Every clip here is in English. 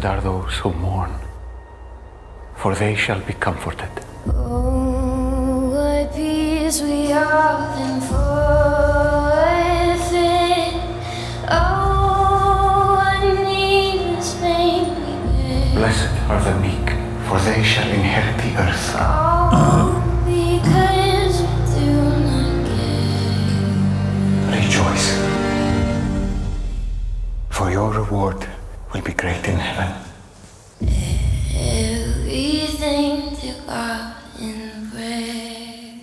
Blessed are those who mourn, for they shall be comforted. Oh, what peace we often forfeit. Oh, what needless pain we bear. Blessed are the meek, for they shall inherit the earth. All because we do not care. Rejoice, for your reward will be great in heaven. Everything to God in prayer.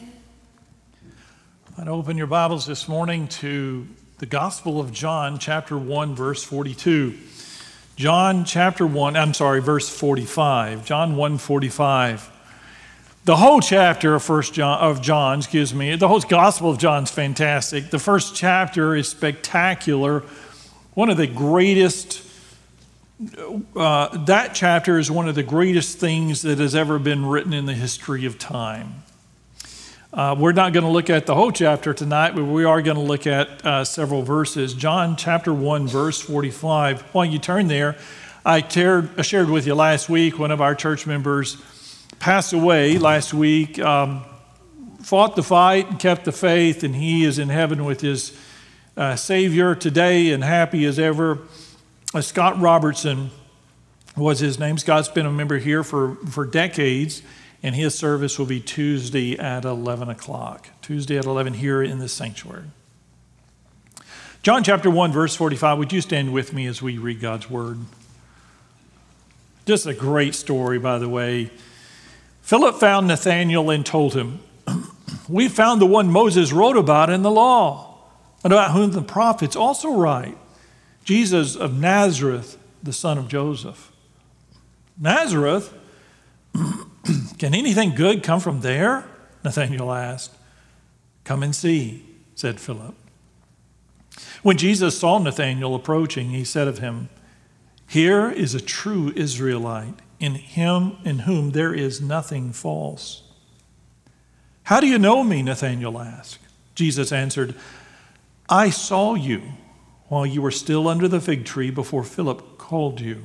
I'd open your Bibles this morning to the Gospel of John, chapter 1, verse 42. John chapter 1, I'm sorry, verse 45. John 1 45. The whole chapter of First John of John, excuse me, the whole Gospel of John's fantastic. The first chapter is spectacular. One of the greatest uh, that chapter is one of the greatest things that has ever been written in the history of time. Uh, we're not going to look at the whole chapter tonight, but we are going to look at uh, several verses. John chapter 1, verse 45. While you turn there, I, tared, shared with you last week one of our church members passed away last week, um, fought the fight and kept the faith, and he is in heaven with his uh, Savior today and happy as ever. Uh, Scott Robertson was his name. Scott's been a member here for, for decades, and his service will be Tuesday at 11 o'clock. Tuesday at 11 here in the sanctuary. John chapter 1, verse 45. Would you stand with me as we read God's word? Just a great story, by the way. Philip found Nathanael and told him, We found the one Moses wrote about in the law, and about whom the prophets also write Jesus of Nazareth, the son of Joseph. Nazareth? Can anything good come from there? Nathanael asked. Come and see, said Philip. When Jesus saw Nathanael approaching, he said of him, Here is a true Israelite, in him in whom there is nothing false. How do you know me? Nathanael asked. Jesus answered, I saw you while you were still under the fig tree before Philip called you.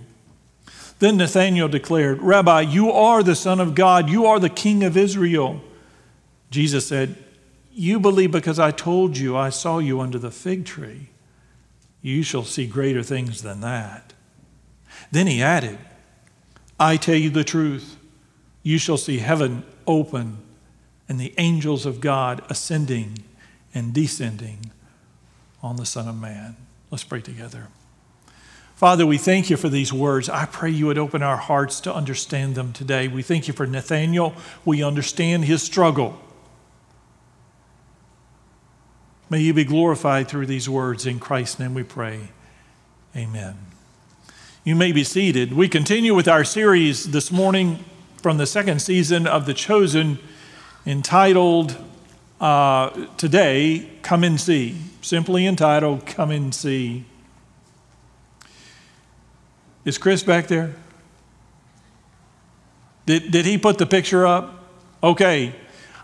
Then Nathanael declared, Rabbi, you are the Son of God, you are the King of Israel. Jesus said, You believe because I told you I saw you under the fig tree. You shall see greater things than that. Then he added, I tell you the truth. You shall see heaven open and the angels of God ascending and descending on the Son of Man. Let's pray together. Father, we thank you for these words. I pray you would open our hearts to understand them today. We thank you for Nathaniel. We understand his struggle. May you be glorified through these words. In Christ's name we pray. Amen. You may be seated. We continue with our series this morning from the second season of The Chosen entitled uh, today, Come and See. Simply entitled, Come and See. Is Chris back there? Did, did he put the picture up? Okay.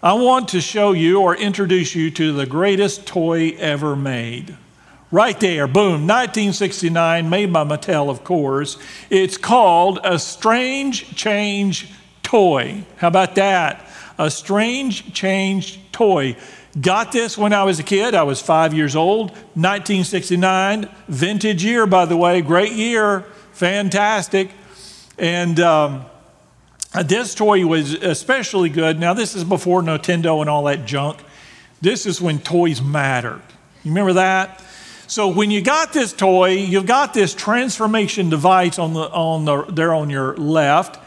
I want to show you or introduce you to the greatest toy ever made. Right there, boom, 1969, made by Mattel, of course. It's called a Strange Change Toy. How about that? A Strange Change Toy. Got this when I was a kid. I was five years old, 1969. Vintage year, by the way, great year, fantastic. And um, this toy was especially good. Now, this is before Nintendo and all that junk. This is when toys mattered. You remember that? So when you got this toy, you've got this transformation device on the on the there on your left,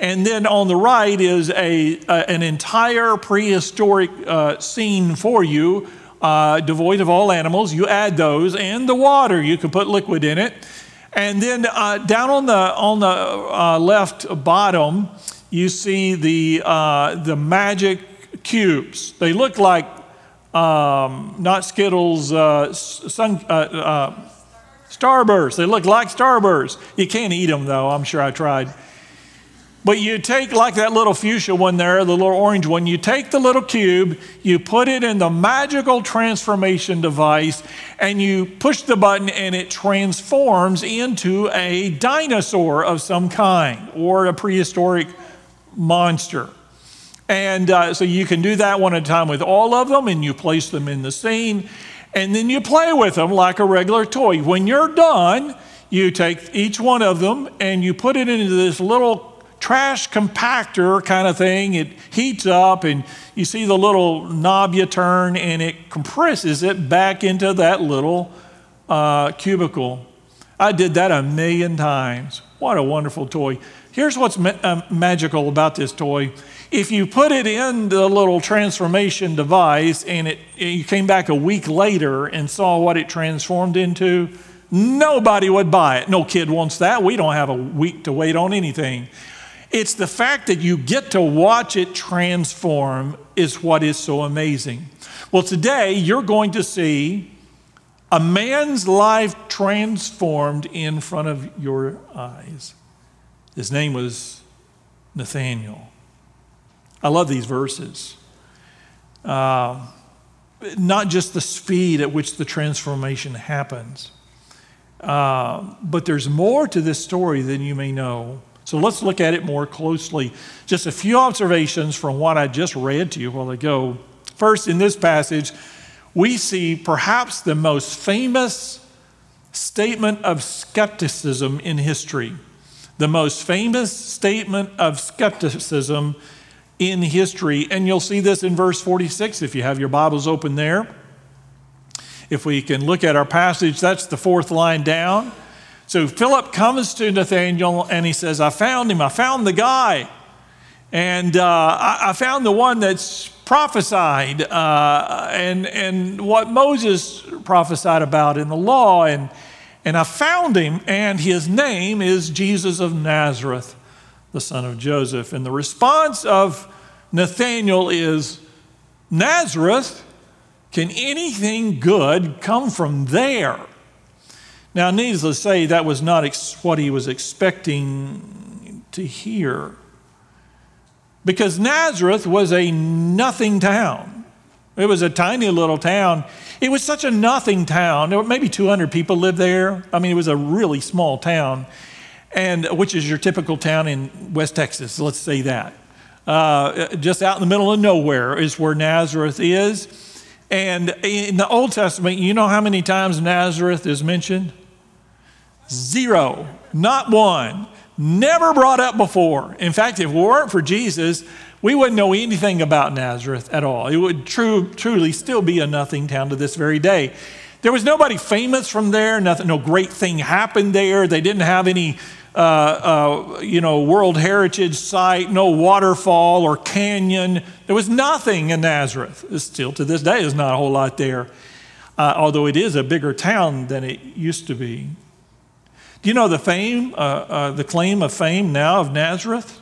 and then on the right is a, a an entire prehistoric uh, scene for you, uh, devoid of all animals. You add those and the water. You can put liquid in it, and then uh, down on the on the uh, left bottom, you see the uh, the magic cubes. They look like um, not Skittles, uh, sun, Starburst. They look like Starburst. You can't eat them though. I'm sure I tried. But you take, like that little fuchsia one there, the little orange one, you take the little cube, you put it in the magical transformation device, and you push the button, and it transforms into a dinosaur of some kind or a prehistoric monster. And uh, so you can do that one at a time with all of them, and you place them in the scene, and then you play with them like a regular toy. When you're done, you take each one of them and you put it into this little trash compactor kind of thing. It heats up, and you see the little knob you turn, and it compresses it back into that little uh, cubicle. I did that a million times. What a wonderful toy. Here's what's ma- uh, magical about this toy. If you put it in the little transformation device and it, you came back a week later and saw what it transformed into, nobody would buy it. No kid wants that. We don't have a week to wait on anything. It's the fact that you get to watch it transform is what is so amazing. Well, today you're going to see a man's life transformed in front of your eyes. His name was Nathaniel. I love these verses. Uh, not just the speed at which the transformation happens, uh, but there's more to this story than you may know. So let's look at it more closely. Just a few observations from what I just read to you while ago. First, in this passage, we see perhaps the most famous statement of skepticism in history. The most famous statement of skepticism in history. And you'll see this in verse 46 if you have your Bibles open there. If we can look at our passage, that's the fourth line down. So Philip comes to Nathanael and he says, I found him. I found the guy. And uh, I, I, found the one that's prophesied uh, and, and what Moses prophesied about in the law. And, and I found him, and his name is Jesus of Nazareth, the son of Joseph. And the response of Nathanael is Nazareth? Can anything good come from there? Now, needless to say, that was not ex- what he was expecting to hear. Because Nazareth was a nothing town. It was a tiny little town. It was such a nothing town. Maybe 200 people lived there. I mean, it was a really small town, and which is your typical town in West Texas. Let's say that. Uh, just out in the middle of nowhere is where Nazareth is. And in the Old Testament, you know how many times Nazareth is mentioned? Zero, not one, never brought up before. In fact, if it weren't for Jesus, we wouldn't know anything about Nazareth at all. It would true, truly still be a nothing town to this very day. There was nobody famous from there, nothing, no great thing happened there. They didn't have any, uh, uh, you know, World Heritage site, no waterfall or canyon. There was nothing in Nazareth. Still to this day, there's not a whole lot there, uh, although it is a bigger town than it used to be. Do you know the fame, uh, uh, the claim of fame now of Nazareth?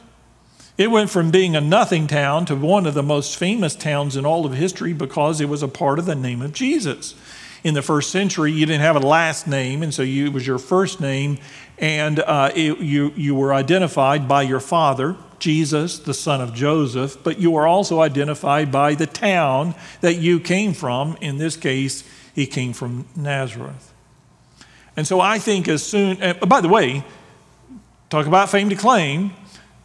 It went from being a nothing town to one of the most famous towns in all of history because it was a part of the name of Jesus. In the first century, you didn't have a last name, and so you, it was your first name, and uh, it, you, you were identified by your father, Jesus, the son of Joseph, but you were also identified by the town that you came from. In this case, he came from Nazareth. And so I think as soon, by the way, talk about fame to claim,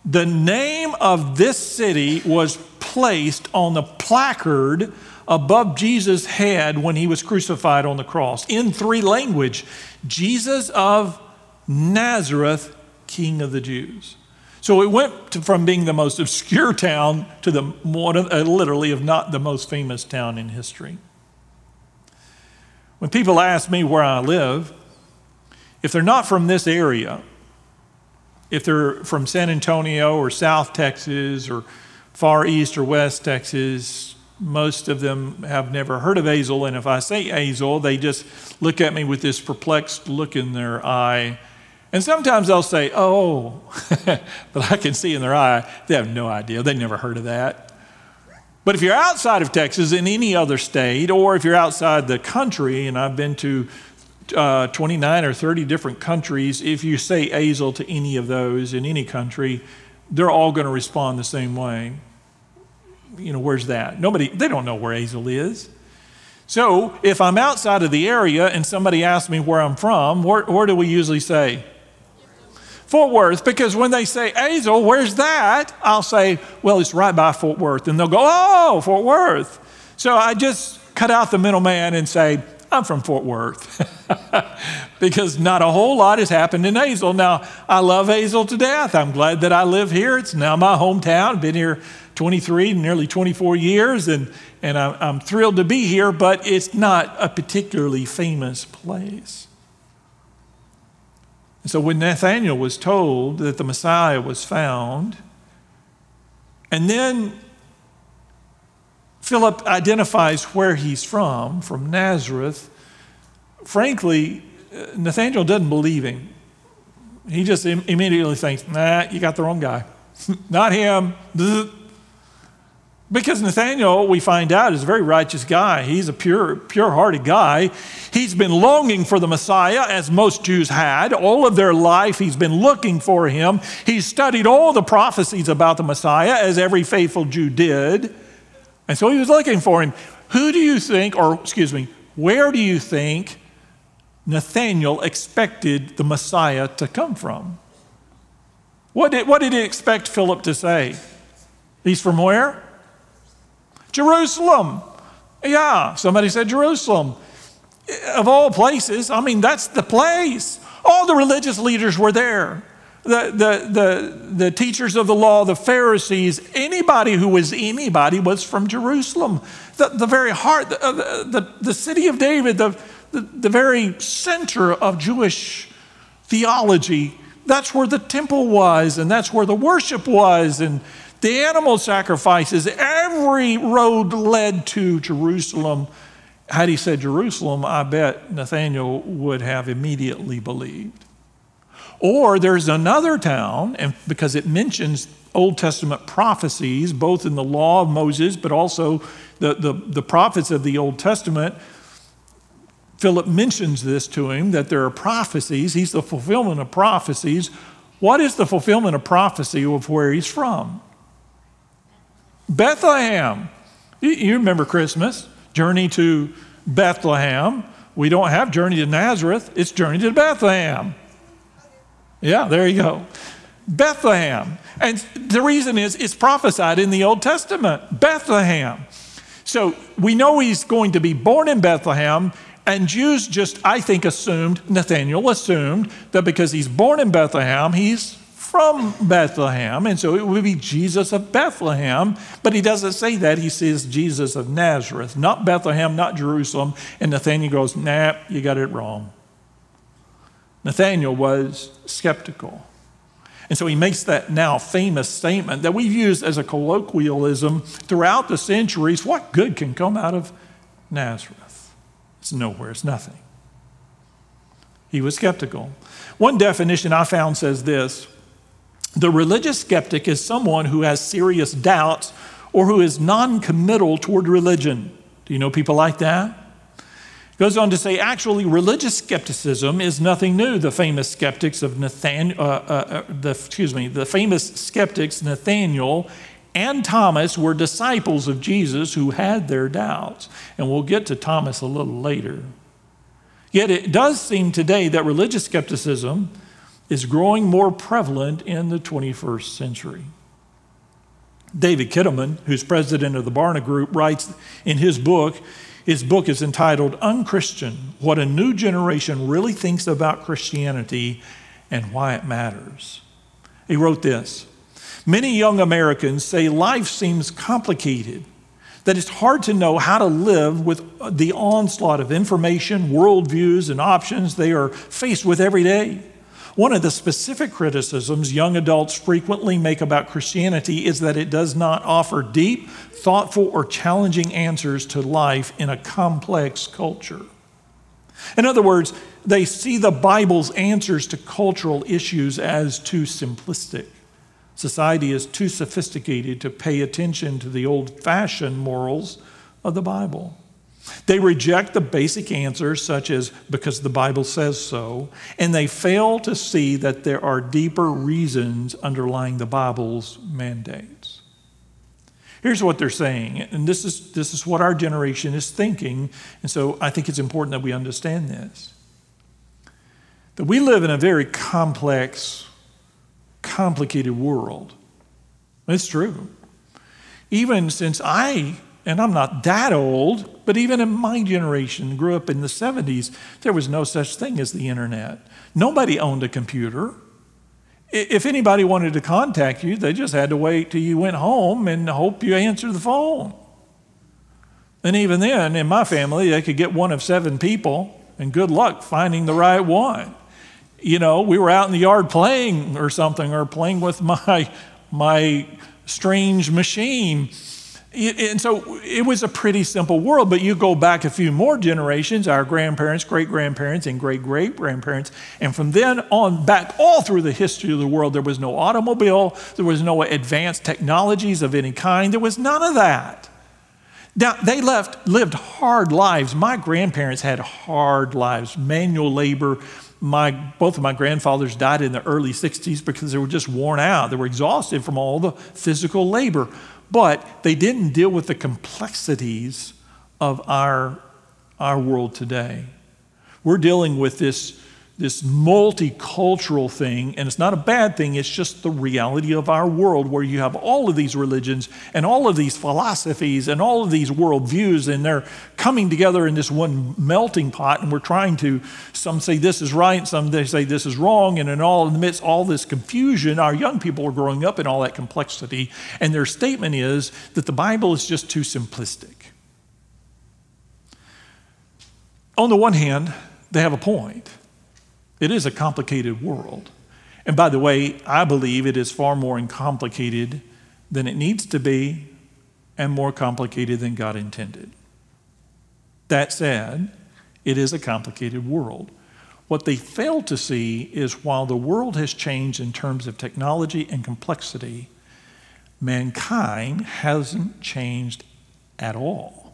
the name of this city was placed on the placard above Jesus' head when he was crucified on the cross in three language Jesus of Nazareth, King of the Jews. So it went to, from being the most obscure town to the one of, uh, literally, if not the most famous town in history. When people ask me where I live, if they're not from this area, if they're from San Antonio or South Texas or Far East or West Texas, most of them have never heard of Azle. And if I say Azle, they just look at me with this perplexed look in their eye. And sometimes they'll say, Oh, but I can see in their eye, they have no idea. They never heard of that. But if you're outside of Texas in any other state, or if you're outside the country, and I've been to uh, 29 or 30 different countries, if you say Azle to any of those in any country, they're all going to respond the same way. You know, where's that? Nobody, they don't know where Azle is. So if I'm outside of the area and somebody asks me where I'm from, where, where do we usually say? Fort Worth, because when they say Azle, where's that? I'll say, well, it's right by Fort Worth. And they'll go, oh, Fort Worth. So I just cut out the middleman and say, I'm from Fort Worth. because not a whole lot has happened in Azle. Now, I love Azle to death. I'm glad that I live here. It's now my hometown. I've Been here 23, nearly 24 years, and, and I'm, I'm thrilled to be here, but it's not a particularly famous place. And so when Nathanael was told that the Messiah was found, and then Philip identifies where he's from, from Nazareth, frankly, uh, Nathanael doesn't believe him. He just immediately thinks, nah, you got the wrong guy. Not him. Because Nathaniel, we find out, is a very righteous guy. He's a pure, pure-hearted guy. He's been longing for the Messiah, as most Jews had. All of their life, he's been looking for him. He's studied all the prophecies about the Messiah, as every faithful Jew did. And so he was looking for him. Who do you think, or excuse me, where do you think Nathaniel expected the Messiah to come from? What did, what did he expect Philip to say? He's from where? Jerusalem. Yeah, somebody said Jerusalem. Of all places, I mean, that's the place. All the religious leaders were there. The, the, the, the teachers of the law, the Pharisees, anybody who was anybody was from Jerusalem. The, the very heart, the, uh, the, the city of David, the, the, the very center of Jewish theology. That's where the temple was, and that's where the worship was, and the animal sacrifices, every road led to Jerusalem. Had he said Jerusalem, I bet Nathaniel would have immediately believed. Or there's another town, and because it mentions Old Testament prophecies, both in the law of Moses, but also the, the, the prophets of the Old Testament. Philip mentions this to him that there are prophecies. He's the fulfillment of prophecies. What is the fulfillment of prophecy of where he's from? Bethlehem. You remember Christmas, journey to Bethlehem. We don't have journey to Nazareth, it's journey to Bethlehem. Yeah, there you go. Bethlehem. And the reason is it's prophesied in the Old Testament Bethlehem. So we know he's going to be born in Bethlehem, and Jews just, I think, assumed, Nathaniel assumed, that because he's born in Bethlehem, he's from Bethlehem, and so it would be Jesus of Bethlehem, but he doesn't say that. He says Jesus of Nazareth, not Bethlehem, not Jerusalem. And Nathaniel goes, Nah, you got it wrong. Nathaniel was skeptical. And so he makes that now famous statement that we've used as a colloquialism throughout the centuries what good can come out of Nazareth? It's nowhere, it's nothing. He was skeptical. One definition I found says this the religious skeptic is someone who has serious doubts or who is non committal toward religion. Do you know people like that? Goes on to say, actually, religious skepticism is nothing new. The famous skeptics of Nathan, uh, uh, uh, the, excuse me, the famous skeptics Nathaniel and Thomas were disciples of Jesus who had their doubts. And we'll get to Thomas a little later. Yet it does seem today that religious skepticism is growing more prevalent in the 21st century. David Kinnaman, who's president of the Barna Group, writes in his book, his book is entitled Unchristian What a New Generation Really Thinks About Christianity and Why It Matters. He wrote this Many young Americans say life seems complicated, that it's hard to know how to live with the onslaught of information, worldviews, and options they are faced with every day. One of the specific criticisms young adults frequently make about Christianity is that it does not offer deep, thoughtful, or challenging answers to life in a complex culture. In other words, they see the Bible's answers to cultural issues as too simplistic. Society is too sophisticated to pay attention to the old fashioned morals of the Bible. They reject the basic answers, such as because the Bible says so, and they fail to see that there are deeper reasons underlying the Bible's mandates. Here's what they're saying, and this is, this is what our generation is thinking, and so I think it's important that we understand this. That we live in a very complex, complicated world. It's true. Even since I and I'm not that old, but even in my generation, grew up in the 70s, there was no such thing as the internet. Nobody owned a computer. If anybody wanted to contact you, they just had to wait till you went home and hope you answered the phone. And even then, in my family, they could get one of seven people, and good luck finding the right one. You know, we were out in the yard playing or something, or playing with my, my strange machine and so it was a pretty simple world, but you go back a few more generations, our grandparents, great grandparents, and great great grandparents, and from then on back all through the history of the world, there was no automobile, there was no advanced technologies of any kind, there was none of that. Now, they left, lived hard lives. My grandparents had hard lives, manual labor. My, both of my grandfathers died in the early 60s because they were just worn out. They were exhausted from all the physical labor but they didn't deal with the complexities of our, our world today. We're dealing with this, this multicultural thing, and it's not a bad thing, it's just the reality of our world where you have all of these religions and all of these philosophies and all of these worldviews, and they're coming together in this one melting pot, and we're trying to, some say this is right, some they say this is wrong, and in all in the midst all this confusion, our young people are growing up in all that complexity, and their statement is that the Bible is just too simplistic. On the one hand, they have a point. It is a complicated world. And by the way, I believe it is far more complicated than it needs to be and more complicated than God intended. That said, it is a complicated world. What they fail to see is while the world has changed in terms of technology and complexity, mankind hasn't changed at all.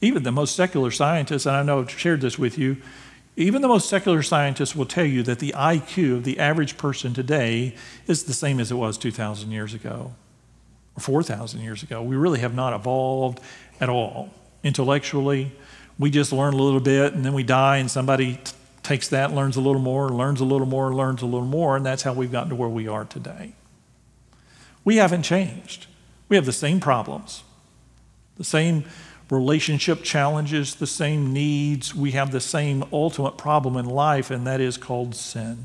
Even the most secular scientists, and I know I've shared this with you, even the most secular scientists will tell you that the IQ of the average person today is the same as it was 2,000 years ago or 4,000 years ago. We really have not evolved at all intellectually. We just learn a little bit and then we die, and somebody t- takes that, learns a little more, learns a little more, learns a little more, and that's how we've gotten to where we are today. We haven't changed. We have the same problems, the same relationship challenges, the same needs. We have the same ultimate problem in life, and that is called sin.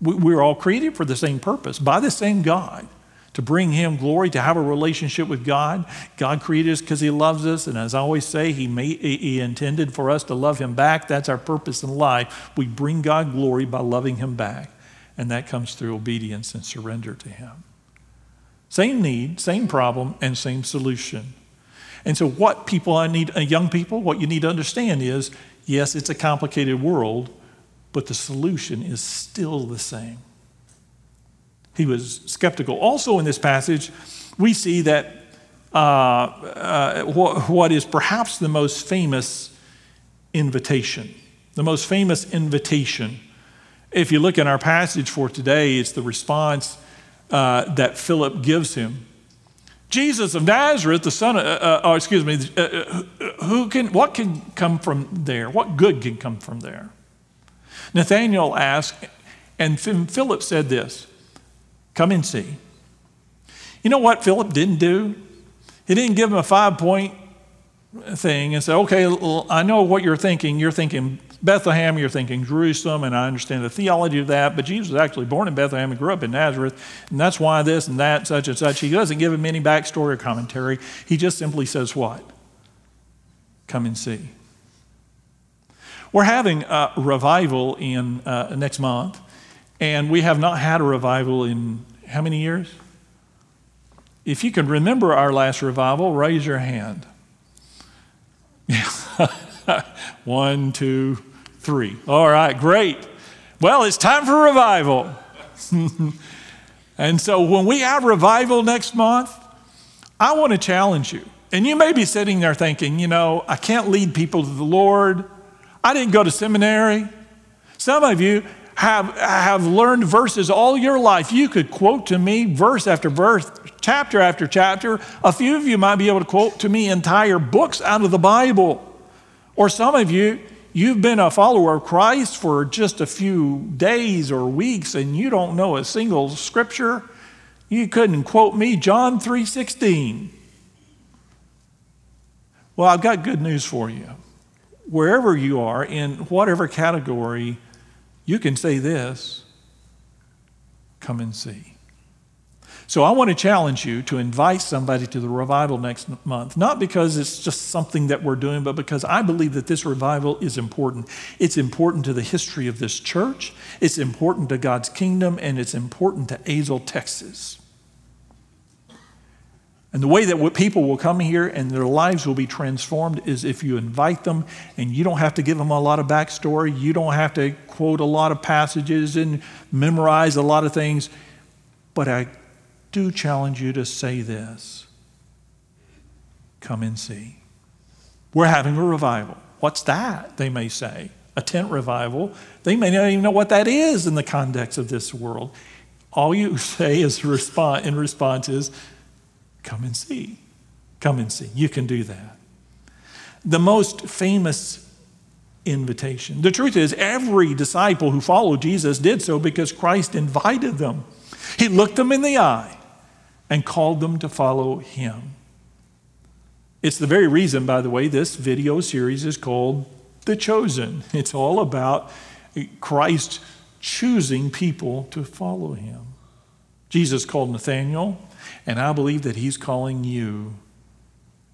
We're all created for the same purpose by the same God to bring Him glory, to have a relationship with God. God created us because He loves us, and as I always say, He, he intended for us to love Him back. That's our purpose in life. We bring God glory by loving Him back, and that comes through obedience and surrender to Him. Same need, same problem, and same solution. And so, what people I need, uh, young people, what you need to understand is yes, it's a complicated world, but the solution is still the same. He was skeptical. Also, in this passage, we see that uh, uh, what, what is perhaps the most famous invitation, the most famous invitation. If you look in our passage for today, it's the response uh, that Philip gives him. Jesus of Nazareth, the son of, uh, uh, oh, excuse me, uh, uh, who can, what can come from there? What good can come from there? Nathanael asked, and Philip said this Come and see. You know what Philip didn't do? He didn't give him a five point thing and say, okay, I know what you're thinking. You're thinking Bethlehem, you're thinking Jerusalem, and I understand the theology of that, but Jesus was actually born in Bethlehem and grew up in Nazareth, and that's why this and that, such and such. He doesn't give him any backstory or commentary. He just simply says, What? Come and see. We're having a revival in uh, next month, and we have not had a revival in how many years? If you can remember our last revival, raise your hand. One, two, three. All right, great. Well, it's time for revival. and so when we have revival next month, I want to challenge you. And you may be sitting there thinking, you know, I can't lead people to the Lord. I didn't go to seminary. Some of you have, have learned verses all your life. You could quote to me verse after verse, chapter after chapter. A few of you might be able to quote to me entire books out of the Bible. Or some of you, you've been a follower of Christ for just a few days or weeks and you don't know a single scripture. You couldn't quote me John 3:16. Well, I've got good news for you. Wherever you are in whatever category, you can say this come and see. So I want to challenge you to invite somebody to the revival next month, not because it's just something that we're doing, but because I believe that this revival is important. It's important to the history of this church, it's important to God's kingdom, and it's important to Azle, Texas. And the way that people will come here and their lives will be transformed is if you invite them and you don't have to give them a lot of backstory. You don't have to quote a lot of passages and memorize a lot of things. But I do challenge you to say this come and see. We're having a revival. What's that? They may say. A tent revival. They may not even know what that is in the context of this world. All you say is response, in response is, Come and see. Come and see. You can do that. The most famous invitation. The truth is, every disciple who followed Jesus did so because Christ invited them. He looked them in the eye and called them to follow him. It's the very reason, by the way, this video series is called The Chosen. It's all about Christ choosing people to follow him. Jesus called Nathanael and I believe that He's calling you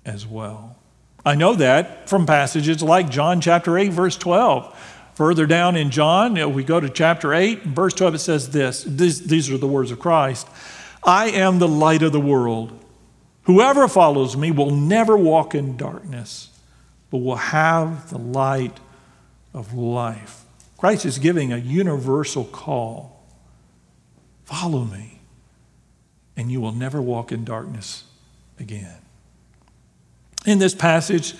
as well. I know that from passages like John chapter 8, verse 12. Further down in John, we go to chapter 8, verse 12, it says this these, these are the words of Christ I am the light of the world. Whoever follows me will never walk in darkness, but will have the light of life. Christ is giving a universal call follow me and you will never walk in darkness again. In this passage,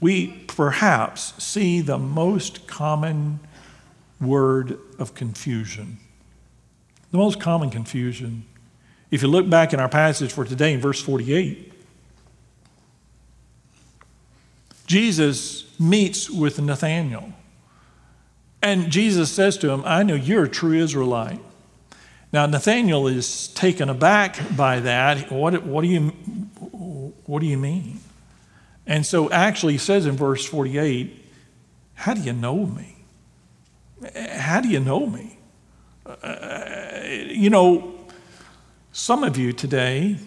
we perhaps see the most common word of confusion. The most common confusion. If you look back in our passage for today in verse 48, Jesus meets with Nathanael. And Jesus says to him, I know you're a true Israelite. Now, Nathanael is taken aback by that. What, what, do you, what do you mean? And so, actually, he says in verse 48, How do you know me? How do you know me? Uh, you know, some of you today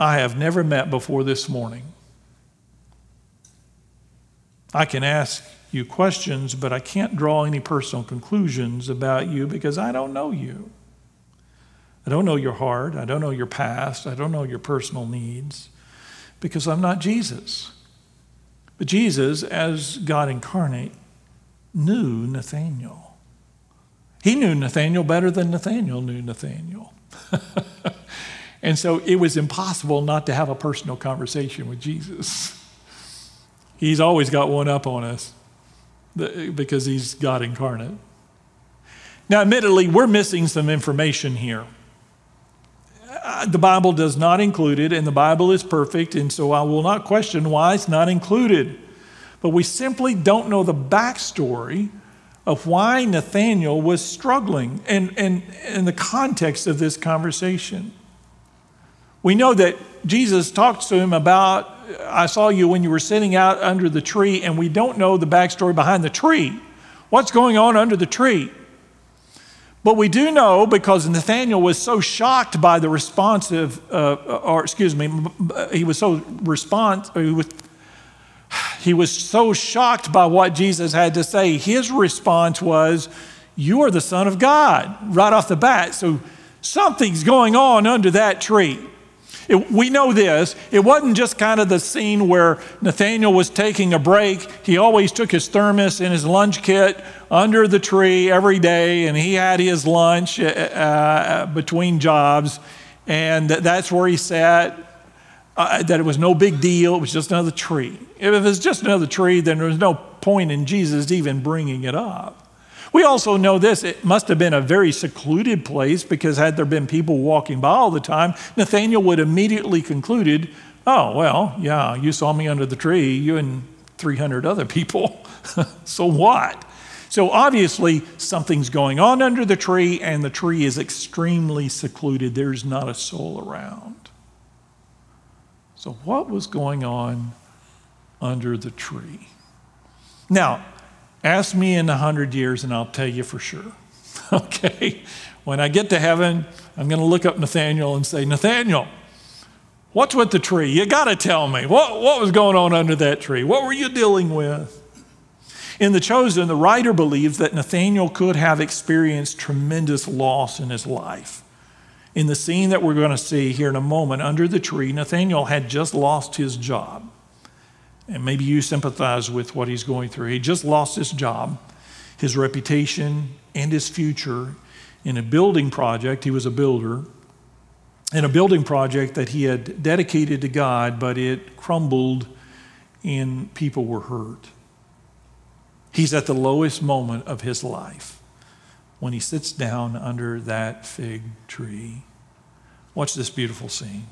I have never met before this morning. I can ask you questions, but I can't draw any personal conclusions about you because I don't know you. I don't know your heart. I don't know your past. I don't know your personal needs because I'm not Jesus. But Jesus, as God incarnate, knew Nathaniel. He knew Nathaniel better than Nathaniel knew Nathaniel. and so it was impossible not to have a personal conversation with Jesus. He's always got one up on us because he's God incarnate. Now, admittedly, we're missing some information here. Uh, the Bible does not include it, and the Bible is perfect, and so I will not question why it's not included. But we simply don't know the backstory of why Nathaniel was struggling and, and, and the context of this conversation. We know that Jesus talked to him about, I saw you when you were sitting out under the tree, and we don't know the backstory behind the tree. What's going on under the tree? But we do know because Nathaniel was so shocked by the response of, uh, or excuse me, he was so response, he was, he was so shocked by what Jesus had to say. His response was, "You are the Son of God," right off the bat. So something's going on under that tree. It, we know this. It wasn't just kind of the scene where Nathaniel was taking a break. He always took his thermos and his lunch kit under the tree every day, and he had his lunch uh, uh, between jobs, and that's where he sat. uh, that it was no big deal, it was just another tree. If it was just another tree, then there was no point in Jesus even bringing it up. We also know this it must have been a very secluded place because had there been people walking by all the time, Nathaniel would immediately concluded, oh, well, yeah, you saw me under the tree, you and 300 other people. so what? So obviously, something's going on under the tree, and the tree is extremely secluded. There's not a soul around. So, what was going on under the tree? Now, ask me in a hundred years, and I'll tell you for sure. okay? When I get to heaven, I'm going to look up Nathaniel and say, Nathaniel, what's with the tree? You got to tell me. What, what was going on under that tree? What were you dealing with? In The Chosen, the writer believes that Nathaniel could have experienced tremendous loss in his life. In the scene that we're going to see here in a moment, under the tree, Nathaniel had just lost his job. And maybe you sympathize with what he's going through. He just lost his job, his reputation, and his future in a building project. He was a builder. In a building project that he had dedicated to God, but it crumbled and people were hurt. He's at the lowest moment of his life when he sits down under that fig tree. Watch this beautiful scene.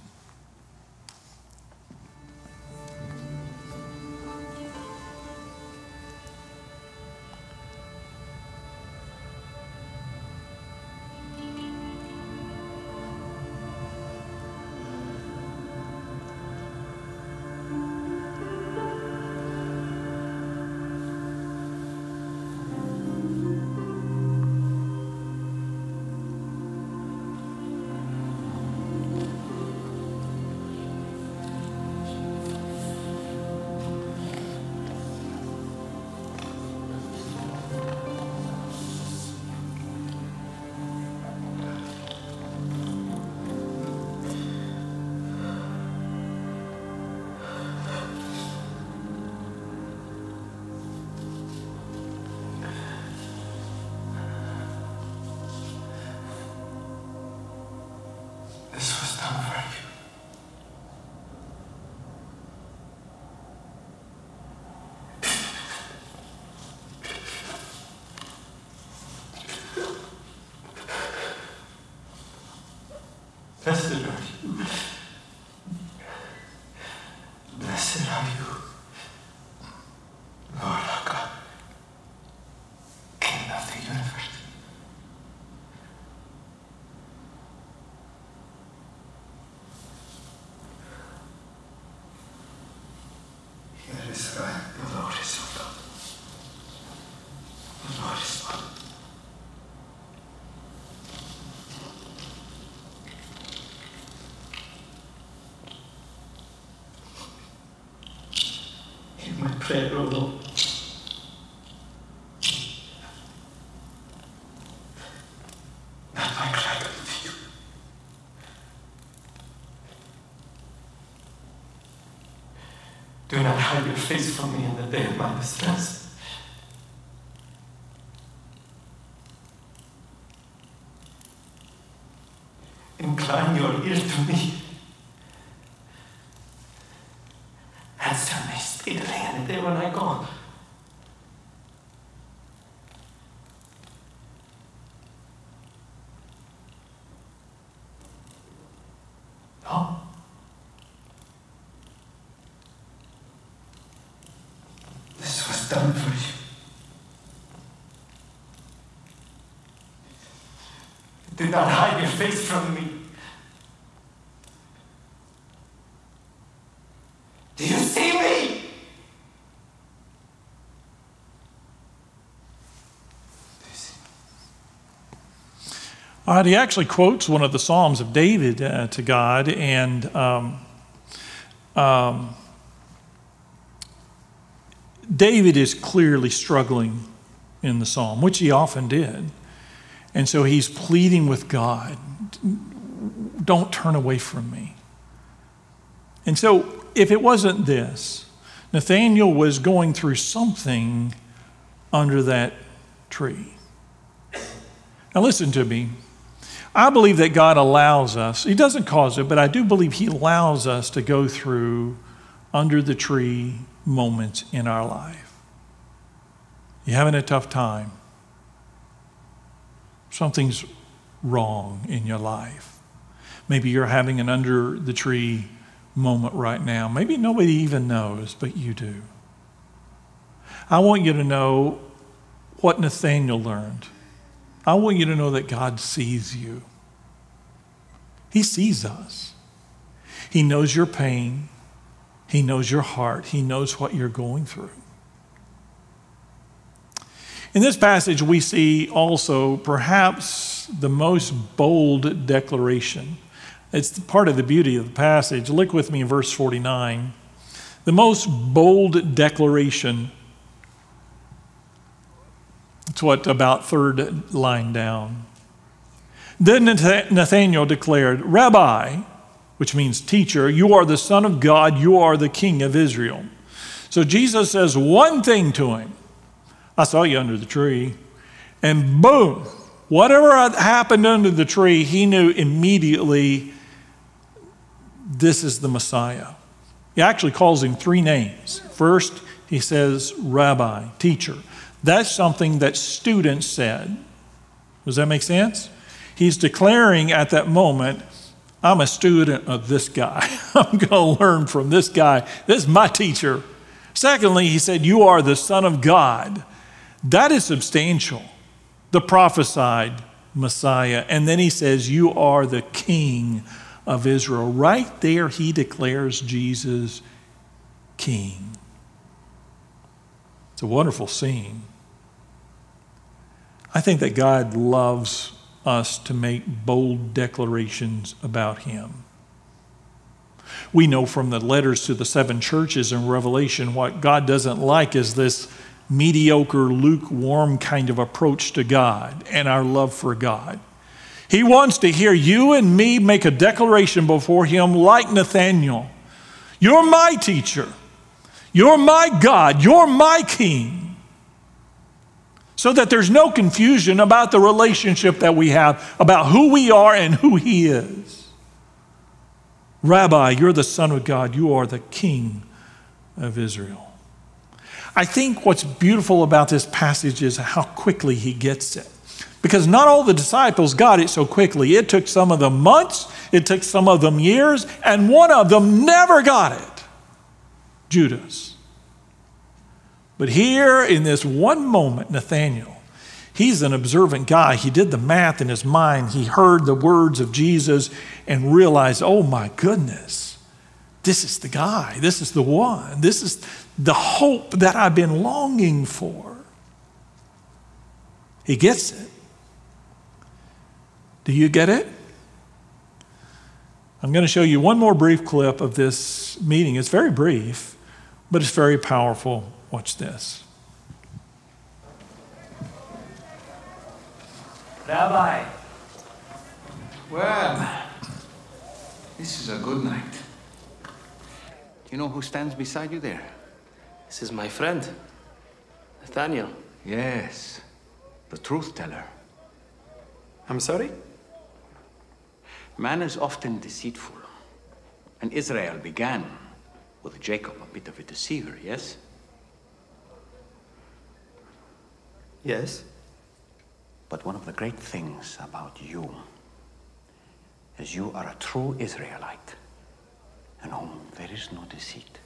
Here is right, the Lord is open. The Lord is open. Hear my prayer, O Lord. Not my cry of you. Do not hide your face from me in the day of my distress. Incline your ear to me. Answer me speedily in the day when I go. No. This was done for you. Do not hide your face from me. Do you see me? All right, he actually quotes one of the Psalms of David uh, to God, and um, um, David is clearly struggling in the psalm, which he often did. And so he's pleading with God don't turn away from me. And so, if it wasn't this, Nathaniel was going through something under that tree. Now, listen to me. I believe that God allows us, He doesn't cause it, but I do believe He allows us to go through under the tree moments in our life. You're having a tough time. Something's wrong in your life. Maybe you're having an under the tree moment right now. Maybe nobody even knows, but you do. I want you to know what Nathaniel learned. I want you to know that God sees you. He sees us. He knows your pain. He knows your heart. He knows what you're going through. In this passage, we see also perhaps the most bold declaration. It's part of the beauty of the passage. Look with me in verse 49. The most bold declaration. It's what about third line down. Then Nathanael declared, Rabbi, which means teacher, you are the Son of God, you are the King of Israel. So Jesus says one thing to him I saw you under the tree. And boom, whatever happened under the tree, he knew immediately this is the Messiah. He actually calls him three names. First, he says, Rabbi, teacher. That's something that students said. Does that make sense? He's declaring at that moment, I'm a student of this guy. I'm going to learn from this guy. This is my teacher. Secondly, he said, You are the Son of God. That is substantial. The prophesied Messiah. And then he says, You are the King of Israel. Right there, he declares Jesus King. It's a wonderful scene. I think that God loves us to make bold declarations about him. We know from the letters to the seven churches in Revelation what God doesn't like is this mediocre, lukewarm kind of approach to God and our love for God. He wants to hear you and me make a declaration before Him like Nathaniel. You're my teacher. You're my God. You're my King. So that there's no confusion about the relationship that we have, about who we are and who He is. Rabbi, you're the Son of God. You are the King of Israel. I think what's beautiful about this passage is how quickly he gets it. Because not all the disciples got it so quickly. It took some of them months, it took some of them years, and one of them never got it Judas. But here in this one moment, Nathaniel, he's an observant guy. He did the math in his mind. He heard the words of Jesus and realized, oh my goodness, this is the guy. This is the one. This is the hope that I've been longing for. He gets it. Do you get it? I'm going to show you one more brief clip of this meeting. It's very brief, but it's very powerful. Watch this. Rabbi. Well, this is a good night. Do you know who stands beside you there? This is my friend, Nathaniel. Yes, the truth teller. I'm sorry? Man is often deceitful. And Israel began with Jacob, a bit of a deceiver, yes? Yes. But one of the great things about you is you are a true Israelite in whom there is no deceit.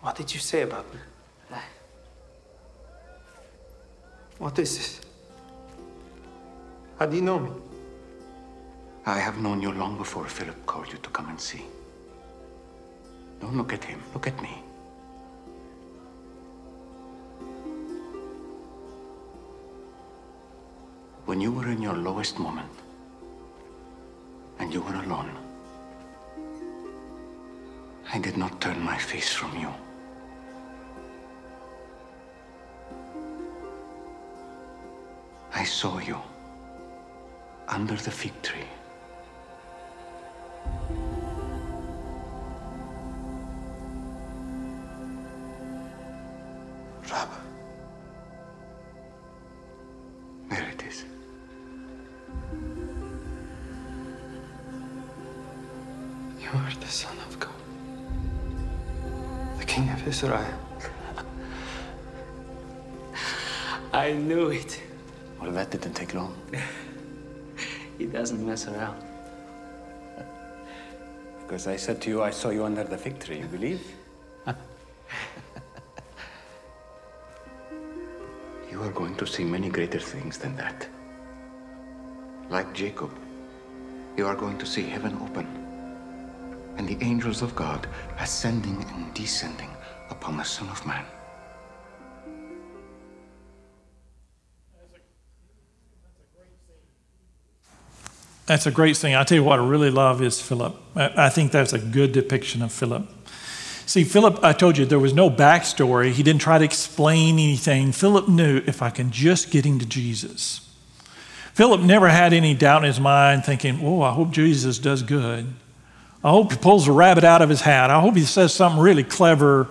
What did you say about me? What is this? How do you know me? I have known you long before Philip called you to come and see. Don't look at him, look at me. When you were in your lowest moment and you were alone, I did not turn my face from you. I saw you under the fig tree. Rob, There it is. You are the Son of God, the King of Israel. I knew it. Well, that didn't take long. He doesn't mess around. Because I said to you, I saw you under the fig tree. You believe? you are going to see many greater things than that. Like Jacob, you are going to see heaven open and the angels of God ascending and descending upon the Son of Man. That's a great thing. I tell you what, I really love is Philip. I I think that's a good depiction of Philip. See, Philip, I told you there was no backstory. He didn't try to explain anything. Philip knew if I can just get him to Jesus. Philip never had any doubt in his mind thinking, oh, I hope Jesus does good. I hope he pulls a rabbit out of his hat. I hope he says something really clever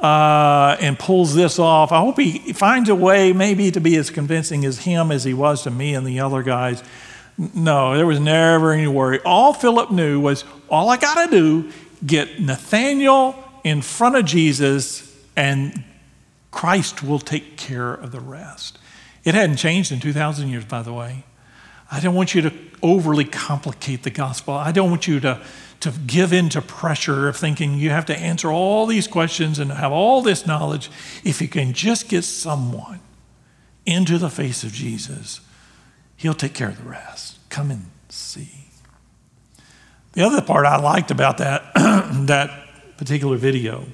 uh, and pulls this off. I hope he finds a way maybe to be as convincing as him as he was to me and the other guys. No, there was never any worry. All Philip knew was all I got to do get Nathaniel in front of Jesus and Christ will take care of the rest. It hadn't changed in 2,000 years, by the way. I don't want you to overly complicate the gospel. I don't want you to, to give in to pressure of thinking you have to answer all these questions and have all this knowledge. If you can just get someone into the face of Jesus, he'll take care of the rest. Come and see. The other part I liked about that, that particular video,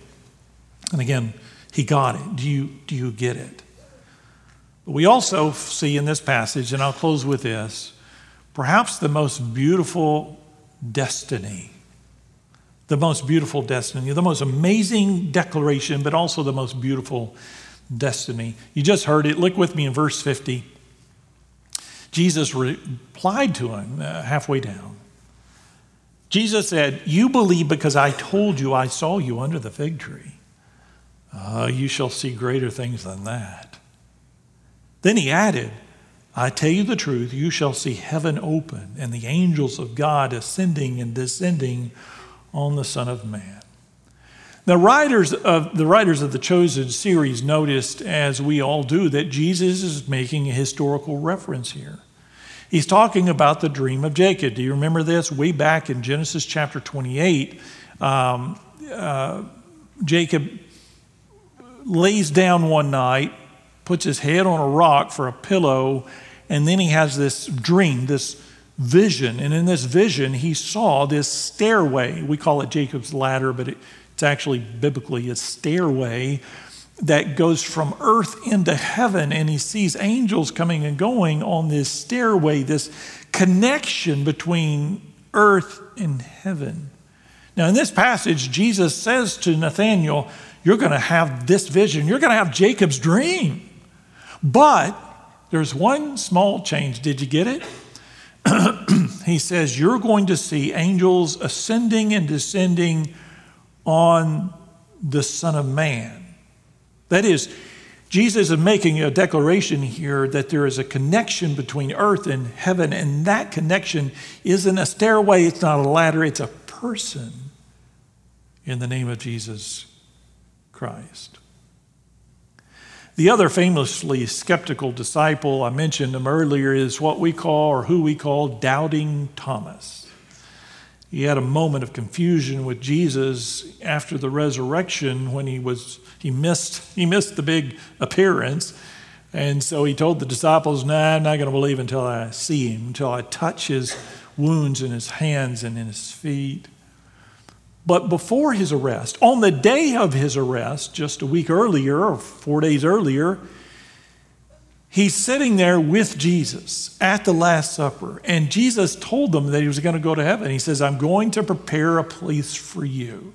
and again, he got it. Do you, do you get it? But we also see in this passage, and I'll close with this, perhaps the most beautiful destiny. The most beautiful destiny, the most amazing declaration, but also the most beautiful destiny. You just heard it. Look with me in verse 50. Jesus replied to him uh, halfway down. Jesus said, You believe because I told you I saw you under the fig tree. Uh, you shall see greater things than that. Then he added, I tell you the truth, you shall see heaven open and the angels of God ascending and descending on the Son of Man. The writers of the writers of the Chosen series noticed, as we all do, that Jesus is making a historical reference here. He's talking about the dream of Jacob. Do you remember this? Way back in Genesis chapter 28, um, uh, Jacob lays down one night, puts his head on a rock for a pillow, and then he has this dream, this vision. And in this vision, he saw this stairway. We call it Jacob's ladder, but it, it's actually biblically a stairway that goes from earth into heaven, and he sees angels coming and going on this stairway, this connection between earth and heaven. Now, in this passage, Jesus says to Nathanael, You're going to have this vision, you're going to have Jacob's dream. But there's one small change. Did you get it? he says, You're going to see angels ascending and descending on the Son of Man. That is, Jesus is making a declaration here that there is a connection between earth and heaven, and that connection isn't a stairway, it's not a ladder, it's a person in the name of Jesus Christ. The other famously skeptical disciple, I mentioned him earlier, is what we call, or who we call, Doubting Thomas. He had a moment of confusion with Jesus after the resurrection when he was he missed he missed the big appearance. And so he told the disciples, "Nah, I'm not going to believe until I see him, until I touch his wounds in his hands and in his feet." But before his arrest, on the day of his arrest, just a week earlier or 4 days earlier, He's sitting there with Jesus at the Last Supper, and Jesus told them that he was going to go to heaven. He says, I'm going to prepare a place for you.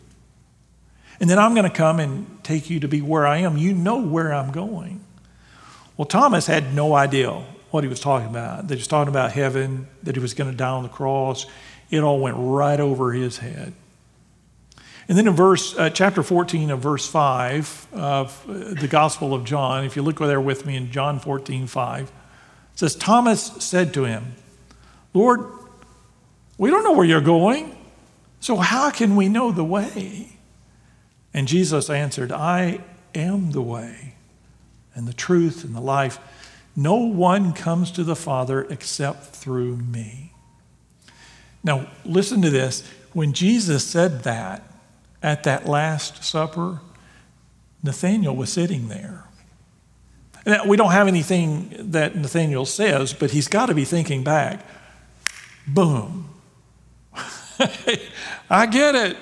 And then I'm going to come and take you to be where I am. You know where I'm going. Well, Thomas had no idea what he was talking about. That he was talking about heaven, that he was going to die on the cross. It all went right over his head. And then in verse, uh, chapter 14 of verse 5 of the Gospel of John, if you look there with me in John 14, 5, it says, Thomas said to him, Lord, we don't know where you're going. So, how can we know the way? And Jesus answered, I am the way and the truth and the life. No one comes to the Father except through me. Now, listen to this. When Jesus said that at that Last Supper, Nathanael was sitting there. Now, we don't have anything that Nathanael says, but he's got to be thinking back. Boom. I get it.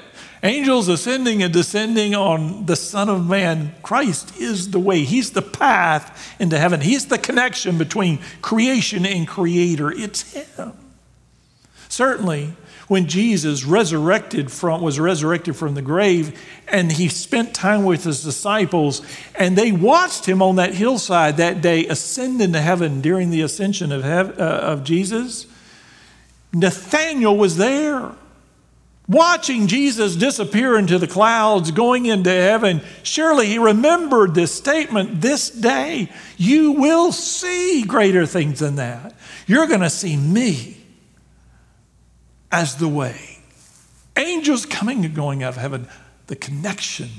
Angels ascending and descending on the Son of Man. Christ is the way. He's the path into heaven. He's the connection between creation and creator. It's Him. Certainly, when Jesus resurrected from, was resurrected from the grave and he spent time with his disciples and they watched him on that hillside that day ascend into heaven during the ascension of, heaven, uh, of Jesus, Nathanael was there. Watching Jesus disappear into the clouds, going into heaven, surely he remembered this statement this day. You will see greater things than that. You're going to see me as the way. Angels coming and going out of heaven. The connection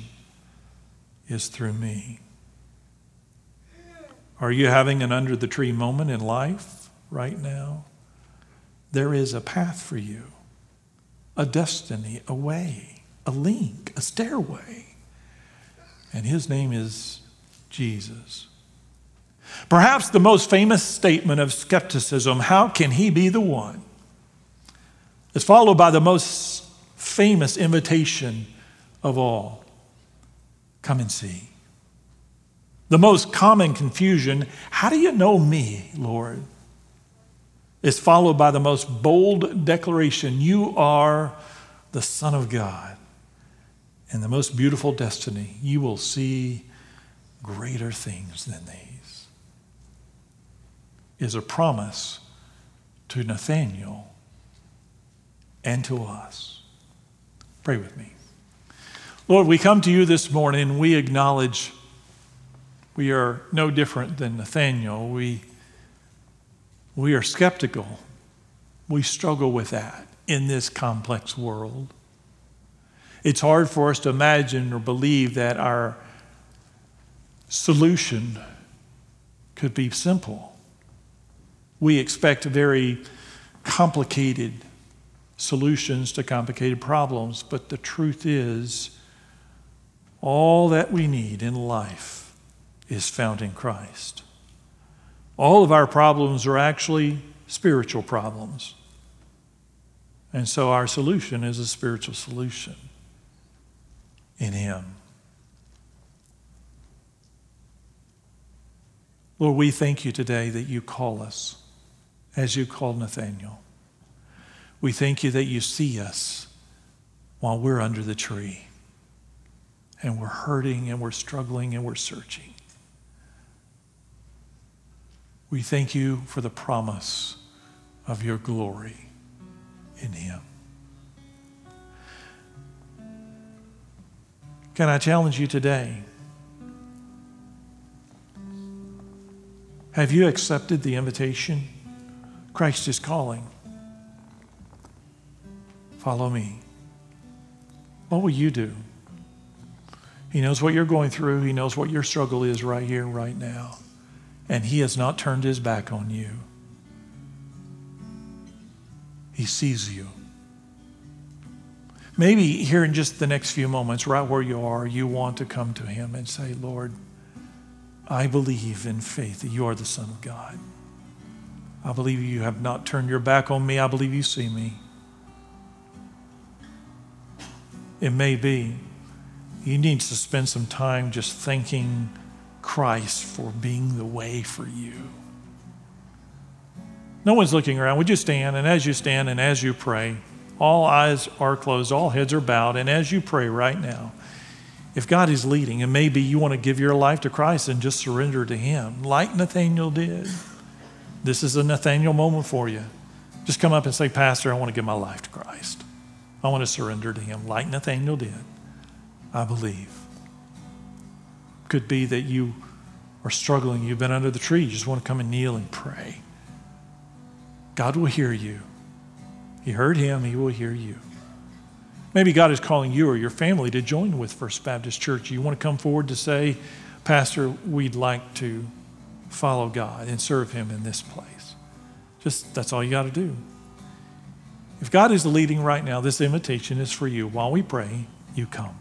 is through me. Are you having an under the tree moment in life right now? There is a path for you a destiny, a way, a link, a stairway. And his name is Jesus. Perhaps the most famous statement of skepticism, how can he be the one? is followed by the most famous invitation of all come and see. The most common confusion, how do you know me, Lord? Is followed by the most bold declaration You are the Son of God. And the most beautiful destiny, you will see greater things than these, is a promise to Nathanael and to us. Pray with me. Lord, we come to you this morning. We acknowledge we are no different than Nathanael. We we are skeptical. We struggle with that in this complex world. It's hard for us to imagine or believe that our solution could be simple. We expect very complicated solutions to complicated problems, but the truth is, all that we need in life is found in Christ. All of our problems are actually spiritual problems. And so our solution is a spiritual solution in Him. Lord, we thank you today that you call us as you called Nathanael. We thank you that you see us while we're under the tree and we're hurting and we're struggling and we're searching. We thank you for the promise of your glory in him. Can I challenge you today? Have you accepted the invitation? Christ is calling. Follow me. What will you do? He knows what you're going through. He knows what your struggle is right here, right now and He has not turned His back on you. He sees you. Maybe here in just the next few moments, right where you are, you want to come to Him and say, Lord, I believe in faith that you are the Son of God. I believe you have not turned your back on me. I believe you see me. It may be you need to spend some time just thinking Christ for being the way for you. No one's looking around. Would you stand? And as you stand and as you pray, all eyes are closed, all heads are bowed. And as you pray right now, if God is leading, and maybe you want to give your life to Christ and just surrender to Him, like Nathaniel did, this is a Nathaniel moment for you. Just come up and say, Pastor, I want to give my life to Christ. I want to surrender to Him, like Nathaniel did. I believe could be that you are struggling, you've been under the tree, you just want to come and kneel and pray. God will hear you. He heard him, he will hear you. Maybe God is calling you or your family to join with First Baptist Church. You want to come forward to say, Pastor, we'd like to follow God and serve Him in this place. Just that's all you got to do. If God is leading right now, this invitation is for you. While we pray, you come.